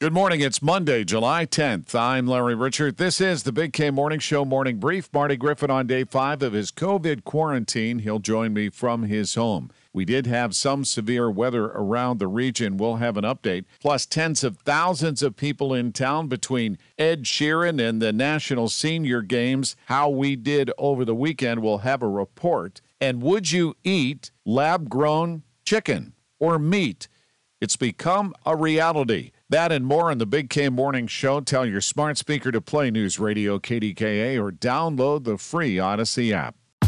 Good morning. It's Monday, July 10th. I'm Larry Richert. This is the Big K Morning Show Morning Brief. Marty Griffin on day five of his COVID quarantine. He'll join me from his home. We did have some severe weather around the region. We'll have an update. Plus, tens of thousands of people in town between Ed Sheeran and the National Senior Games. How we did over the weekend. We'll have a report. And would you eat lab grown chicken or meat? It's become a reality. That and more on the Big K Morning Show. Tell your smart speaker to play News Radio KDKA or download the free Audacy app.